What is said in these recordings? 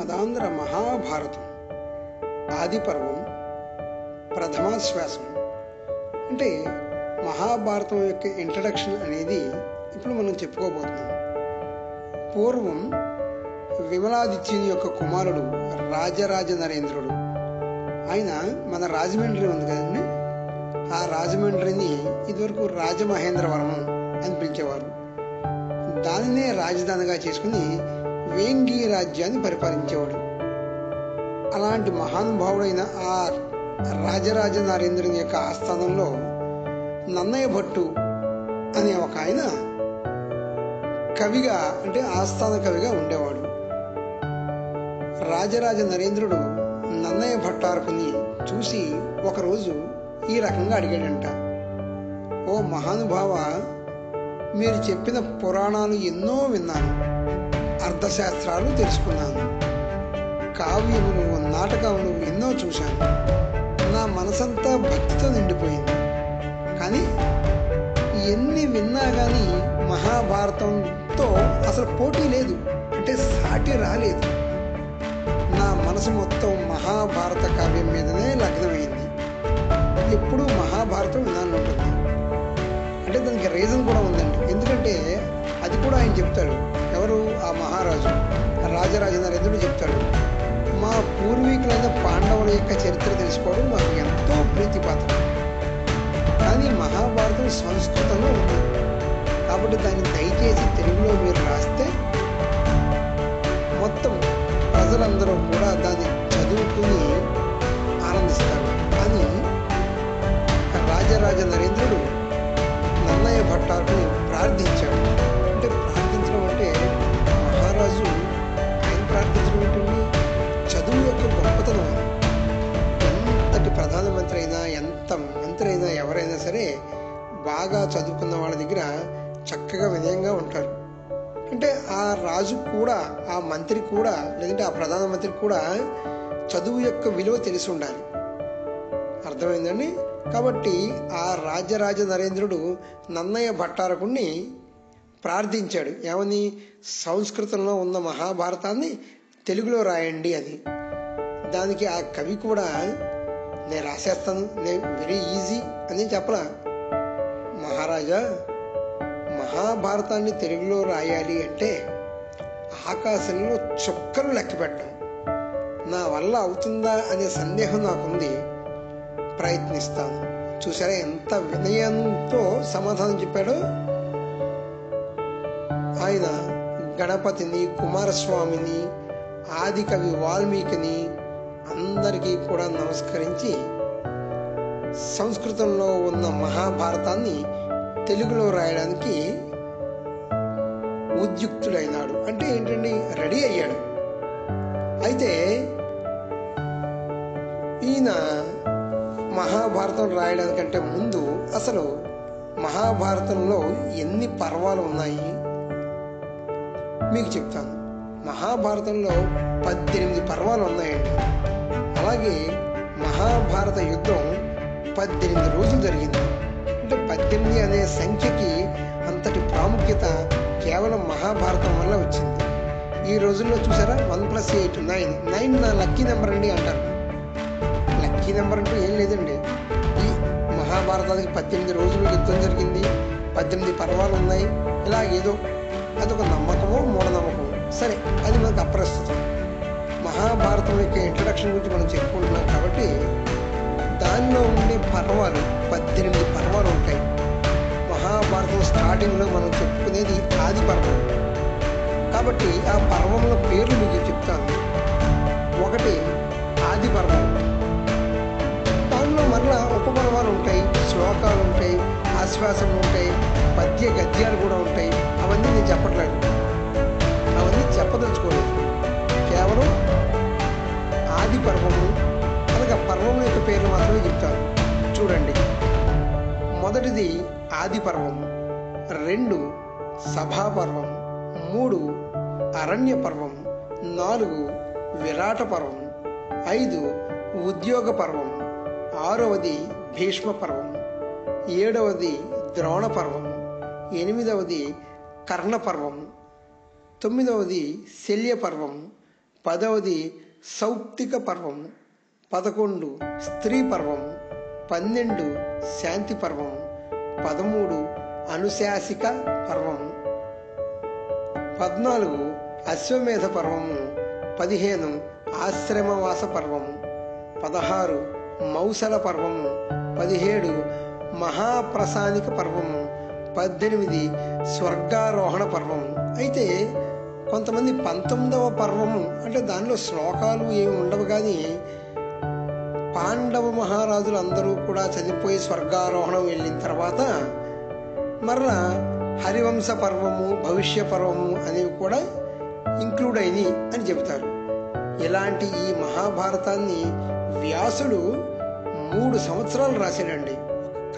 మదాంధ్ర మహాభారతం. ఆది పర్వం ప్రథమాశ్వాసం. అంటే మహాభారతం యొక్క ఇంట్రడక్షన్ అనేది ఇప్పుడు మనం చెప్పుకోబోతున్నాం. పూర్వం విమలాదిత్యుని యొక్క కుమారుడు రాజరాజ నరేంద్రుడు ఆయన మన రాజమండ్రి ఉంది కదండి. ఆ రాజమండ్రిని ఇదివరకు రాజమహేంద్రవరం అని పిలిచేవారు. దానినే రాజధానిగా చేసుకుని వేంగి రాజ్యాన్ని పరిపాలించేవాడు. అలాంటి మహానుభావుడైన ఆ రాజరాజ నరేంద్రుని యొక్క ఆస్థానంలో నన్నయ్య భట్టు అనే ఒక ఆయన కవిగా అంటే ఆస్థాన కవిగా ఉండేవాడు. రాజరాజ నరేంద్రుడు నన్నయ్య భట్టారకుని చూసి ఒకరోజు ఈ రకంగా అడిగాడంట. ఓ మహానుభావ మీరు చెప్పిన పురాణాలు ఎన్నో విన్నాను. అర్థశాస్త్రాలు తెలుసుకున్నాను. కావ్యములు నాటకములు ఎన్నో చూశాను. నా మనసంతా భక్తితో నిండిపోయింది. కానీ ఎన్ని విన్నా కానీ మహాభారతంతో అసలు పోటీ లేదు. అంటే సాటి రాలేదు. నా మనసు మొత్తం మహాభారత కావ్యం మీదనే లగ్నమైంది. ఎప్పుడూ మహాభారతం వినాలని ఉంటుంది. అంటే దానికి రీజన్ కూడా ఉందండి. ఎందుకంటే అది కూడా ఆయన చెప్తాడు. ఎవరు ఆ మహారాజు? రాజరాజ నరేంద్రుడు చెప్తాడు మా పూర్వీకులైన పాండవుల యొక్క చరిత్ర తెలుసుకోవడం మాకు ఎంతో ప్రీతిపాత్రం. కానీ మహాభారతం సంస్కృతంలో ఉంది. కాబట్టి దాన్ని దయచేసి తెలుగులో మీరు రాస్తే మొత్తం ప్రజలందరూ కూడా దాన్ని చదువుకుని ఆనందిస్తారు. అని రాజరాజ నరేంద్రుడు నన్నయ్య భట్టారుని ఎంతటి అయినా ఎంత మంత్రి అయినా ఎవరైనా సరే బాగా చదువుకున్న వాళ్ళ దగ్గర చక్కగా వినయంగా ఉంటారు. అంటే ఆ రాజు కూడా ఆ మంత్రి కూడా లేదంటే ఆ ప్రధానమంత్రి కూడా చదువు యొక్క విలువ తెలిసి ఉండాలి. అర్థమైందండి? కాబట్టి ఆ రాజరాజ నరేంద్రుడు నన్నయ్య భట్టారకుణ్ణి ప్రార్థించాడు. ఏమని? సంస్కృతంలో ఉన్న మహాభారతాన్ని తెలుగులో రాయండి అని. దానికి ఆ కవి కూడా నేను రాసేస్తాను నేను వెరీ ఈజీ అని చెప్పలా. మహారాజా మహాభారతాన్ని తెలుగులో రాయాలి అంటే ఆకాశంలో చుక్కలు లెక్క పెట్టడం నా వల్ల అవుతుందా అనే సందేహం నాకుంది. ప్రయత్నిస్తాను. చూసారా ఎంత వినయంతో సమాధానం చెప్పాడో? ఆయన గణపతిని కుమారస్వామిని ఆది కవి వాల్మీకిని అందరికీ కూడా నమస్కరించి సంస్కృతంలో ఉన్న మహాభారతాన్ని తెలుగులో రాయడానికి ఉద్యుక్తుడైనాడు. అంటే ఏంటండి? రెడీ అయ్యాడు. అయితే ఈయన మహాభారతం రాయడానికంటే ముందు అసలు మహాభారతంలో ఎన్ని పర్వాలు ఉన్నాయి? మీకు చెప్తాను. మహాభారతంలో పద్దెనిమిది పర్వాలు ఉన్నాయండి. అలాగే మహాభారత యుద్ధం పద్దెనిమిది రోజులు జరిగింది. అంటే పద్దెనిమిది అనే సంఖ్యకి అంతటి ప్రాముఖ్యత కేవలం మహాభారతం వల్ల వచ్చింది. ఈ రోజుల్లో చూసారా? One plus eight nine. Nine నా లక్కీ నెంబర్ అండి అంటారు. లక్కీ నెంబర్ అంటూ ఏం లేదండి. ఈ మహాభారతానికి పద్దెనిమిది రోజులు యుద్ధం జరిగింది. పద్దెనిమిది పర్వాలు ఉన్నాయి. ఇలా ఏదో అదొక నమ్మకమో మూఢనమ్మకమో. సరే అది మనకు అప్రస్తుతం. మహాభారతం యొక్క ఇంట్రడక్షన్ గురించి మనం చెప్పుకుంటున్నాం కాబట్టి దానిలో ఉండే పర్వాలు పద్దెనిమిది పర్వాలు ఉంటాయి. మహాభారతం స్టార్టింగ్లో మనం చెప్పుకునేది ఆది పర్వం. కాబట్టి ఆ పర్వముల పేర్లు మీకు చెప్తాను. ఒకటి ఆది పర్వం. దానిలో మరలా ఉపపర్వాలు ఉంటాయి. శ్లోకాలు ఉంటాయి ఆశ్వాసములు ఉంటాయి పద్య గద్యాలు కూడా ఉంటాయి. అవన్నీ నేను చెప్పట్లేదు. అవన్నీ చెప్పదలుచుకోలేదు. ఆది పర్వము. అలాగే పర్వముల యొక్క పేర్లు మాత్రమే చెప్తారు. చూడండి. మొదటిది ఆది పర్వం రెండు సభాపర్వం. మూడు అరణ్య పర్వం నాలుగు విరాట పర్వం ఐదు ఉద్యోగ పర్వం ఆరవది భీష్మ పర్వం ఏడవది ద్రోణ పర్వం ఎనిమిదవది కర్ణ పర్వం తొమ్మిదవది శల్య పర్వం పదవది సౌప్తిక పర్వము పదకొండు స్త్రీ పర్వము పన్నెండు శాంతి పర్వము పదమూడు అనుశాసిక పర్వము పద్నాలుగు అశ్వమేధ పర్వము పదిహేను ఆశ్రమవాస పర్వము పదహారు మౌసల పర్వము పదిహేడు మహాప్రసానిక పర్వము పద్దెనిమిది స్వర్గారోహణ పర్వము అయితే కొంతమంది పంతొమ్మిదవ పర్వము అంటే దానిలో శ్లోకాలు ఏమి ఉండవు కానీ పాండవ మహారాజులు అందరూ కూడా చనిపోయి స్వర్గారోహణం వెళ్ళిన తర్వాత మరలా హరివంశ పర్వము భవిష్య పర్వము అనేవి కూడా ఇంక్లూడ్ అయినాయి అని చెబుతారు. ఇలాంటి ఈ మహాభారతాన్ని వ్యాసుడు మూడు సంవత్సరాలు రాశాడండి.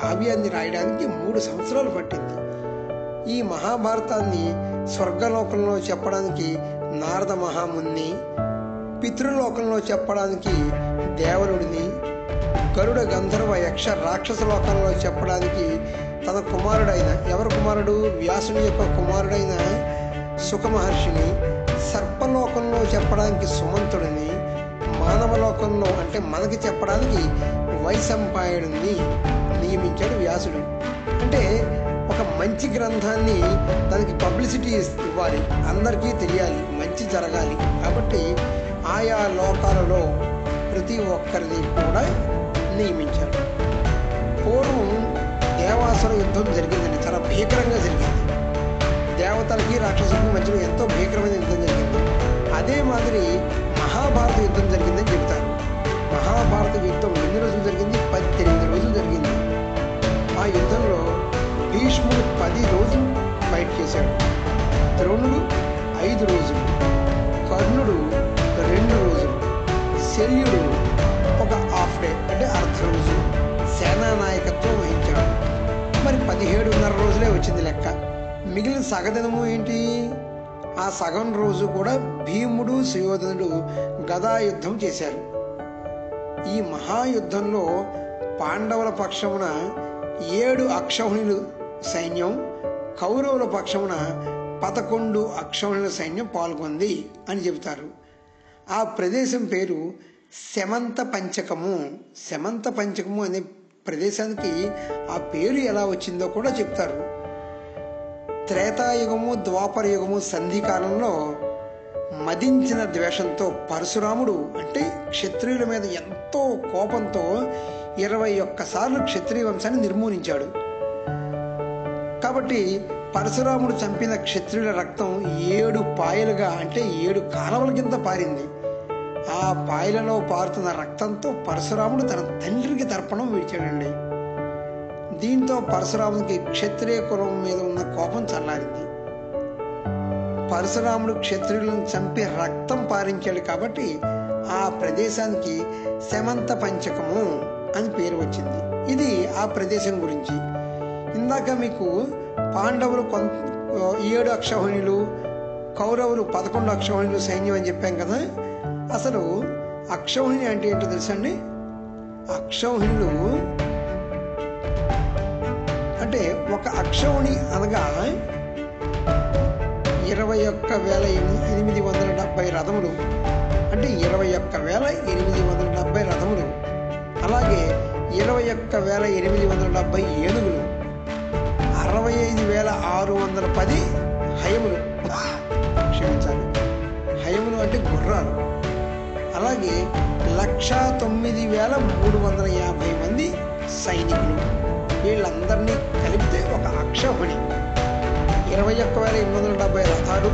కావ్యాన్ని రాయడానికి మూడు సంవత్సరాలు పట్టింది. ఈ మహాభారతాన్ని స్వర్గలోకంలో చెప్పడానికి నారద మహాముని పితృలోకంలో చెప్పడానికి దేవరుడిని గరుడ గంధర్వ యక్ష రాక్షస లోకంలో చెప్పడానికి తన కుమారుడైన ఎవరి కుమారుడు? వ్యాసుని యొక్క కుమారుడైన సుఖమహర్షిని సర్పలోకంలో చెప్పడానికి సుమంతుడిని మానవలోకంలో అంటే మనకి చెప్పడానికి వైశంపాయుడిని నియమించాడు వ్యాసుడు. అంటే మంచి గ్రంథాన్ని దానికి పబ్లిసిటీ ఇవ్వాలి. అందరికీ తెలియాలి మంచి జరగాలి. కాబట్టి ఆయా లోకాలలో ప్రతి ఒక్కరిని కూడా నియమించారు పూర్వం దేవాసుర యుద్ధం జరిగిందండి. చాలా భీకరంగా జరిగింది. దేవతలకి రాక్షసులకి మధ్యలో ఎంతో భీకరమైన యుద్ధం జరిగింది. అదే మాదిరి మహాభారత యుద్ధం జరిగిందని చెబుతారు. మహాభారత యుద్ధం ఎన్ని రోజులు జరిగింది? పద్దెనిమిది రోజులు జరిగింది. ఆ యుద్ధంలో భీష్ముడు పది రోజులు ఫైట్ చేశాడు. ద్రోణుడు ఐదు రోజులు కర్ణుడు రెండు రోజులు శల్యుడు ఒక హాఫ్ డే అంటే అర్ధ రోజు సేనా నాయకత్వం వహించాడు. మరి పదిహేడున్నర రోజులే వచ్చింది లెక్క. మిగిలిన సగదినము ఏంటి? ఆ సగం రోజు కూడా భీముడు సుయోధనుడు గదా యుద్ధం చేశారు. ఈ మహాయుద్ధంలో పాండవుల పక్షమున ఏడు అక్షౌహిణులు సైన్యం కౌరవుల పక్షమున పదకొండు అక్షముల సైన్యం పాల్గొంది అని చెబుతారు. ఆ ప్రదేశం పేరు శమంత పంచకము. శమంత పంచకము అనే ప్రదేశానికి ఆ పేరు ఎలా వచ్చిందో కూడా చెప్తారు. త్రేతాయుగము ద్వాపర యుగము సంధి కాలంలో మదించిన ద్వేషంతో పరశురాముడు అంటే క్షత్రియుల మీద ఎంతో కోపంతో ఇరవై ఒక్కసార్లు క్షత్రియ వంశాన్ని నిర్మూలించాడు. కాబట్టి పరశురాముడు చంపిన క్షత్రియుల రక్తం ఏడు పాయలుగా అంటే ఏడు కాలవల కింద పారింది. ఆ పాయలలో పారుతున్న రక్తంతో పరశురాముడు తన తండ్రికి తర్పణం విడిచాడండి. దీంతో పరశురాముడికి క్షత్రియ కులం మీద ఉన్న కోపం చల్లారింది. పరశురాముడు క్షత్రియులను చంపి రక్తం పారించాడు కాబట్టి ఆ ప్రదేశానికి శమంత పంచకము అని పేరు వచ్చింది. ఇది ఆ ప్రదేశం గురించి. ఇందాక మీకు పాండవులు కొంత ఏడు అక్షౌహిణులు కౌరవులు పదకొండు అక్షౌహిణులు సైన్యం అని చెప్పాం కదా. అసలు అక్షౌహిణి అంటే ఏంటో తెలుసండి? అక్షౌహిణులు అంటే ఒక అక్షౌణి అనగా ఇరవై ఒక్క వేల ఎనిమిది వందల డెబ్బై రథములు. అంటే ఇరవై ఒక్క వేల ఎనిమిది వందల డెబ్బై రథములు. అలాగే ఇరవై ఒక్క వేల ఎనిమిది వందల డెబ్బై ఏనుగులు. పది హయములు. క్షమించాలి. హయములు అంటే గుర్రాలు. అలాగే లక్ష తొమ్మిది వేల మూడు వందల యాభై మంది సైనికులు. వీళ్ళందరినీ కలిపితే ఒక అక్షౌహిణి ఇరవై ఒక్క వేల ఎనిమిది వందల డెబ్బై రథాలు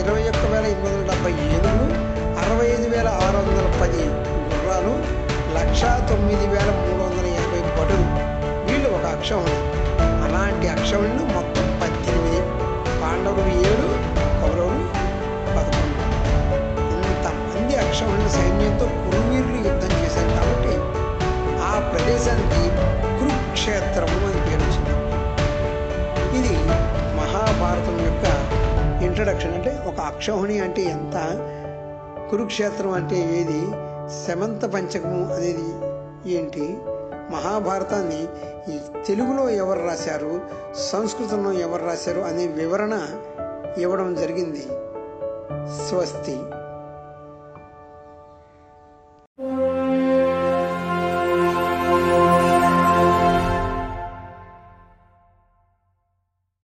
ఇరవై ఒక్క వేల ఎనిమిది వందల డెబ్బై ఏనుగులు అరవై ఐదు వేల ఆరు వందల పది గుర్రాలు లక్ష తొమ్మిది వేల మూడు వందల యాభై పటులు వీళ్ళు ఒక అక్షౌహిణి అలాంటి అక్షౌహిణులు మొత్తం పాండవులు ఏడు కౌరవులు పదకొండు. ఇంతమంది అక్షౌహిణుల సైన్యంతో కురువీరులు యుద్ధం చేశారు కాబట్టి ఆ ప్రదేశానికి కురుక్షేత్రము అని పేరు వచ్చింది. ఇది మహాభారతం యొక్క ఇంట్రడక్షన్ అంటే ఒక అక్షౌహిణి అంటే ఎంత? కురుక్షేత్రం అంటే ఏది? శమంత పంచకము అనేది ఏంటి? మహాభారతాన్ని ఈ తెలుగులో ఎవరు రాశారు సంస్కృతంలో ఎవరు రాశారు అనే వివరణ ఇవ్వడం జరిగింది. స్వస్తి.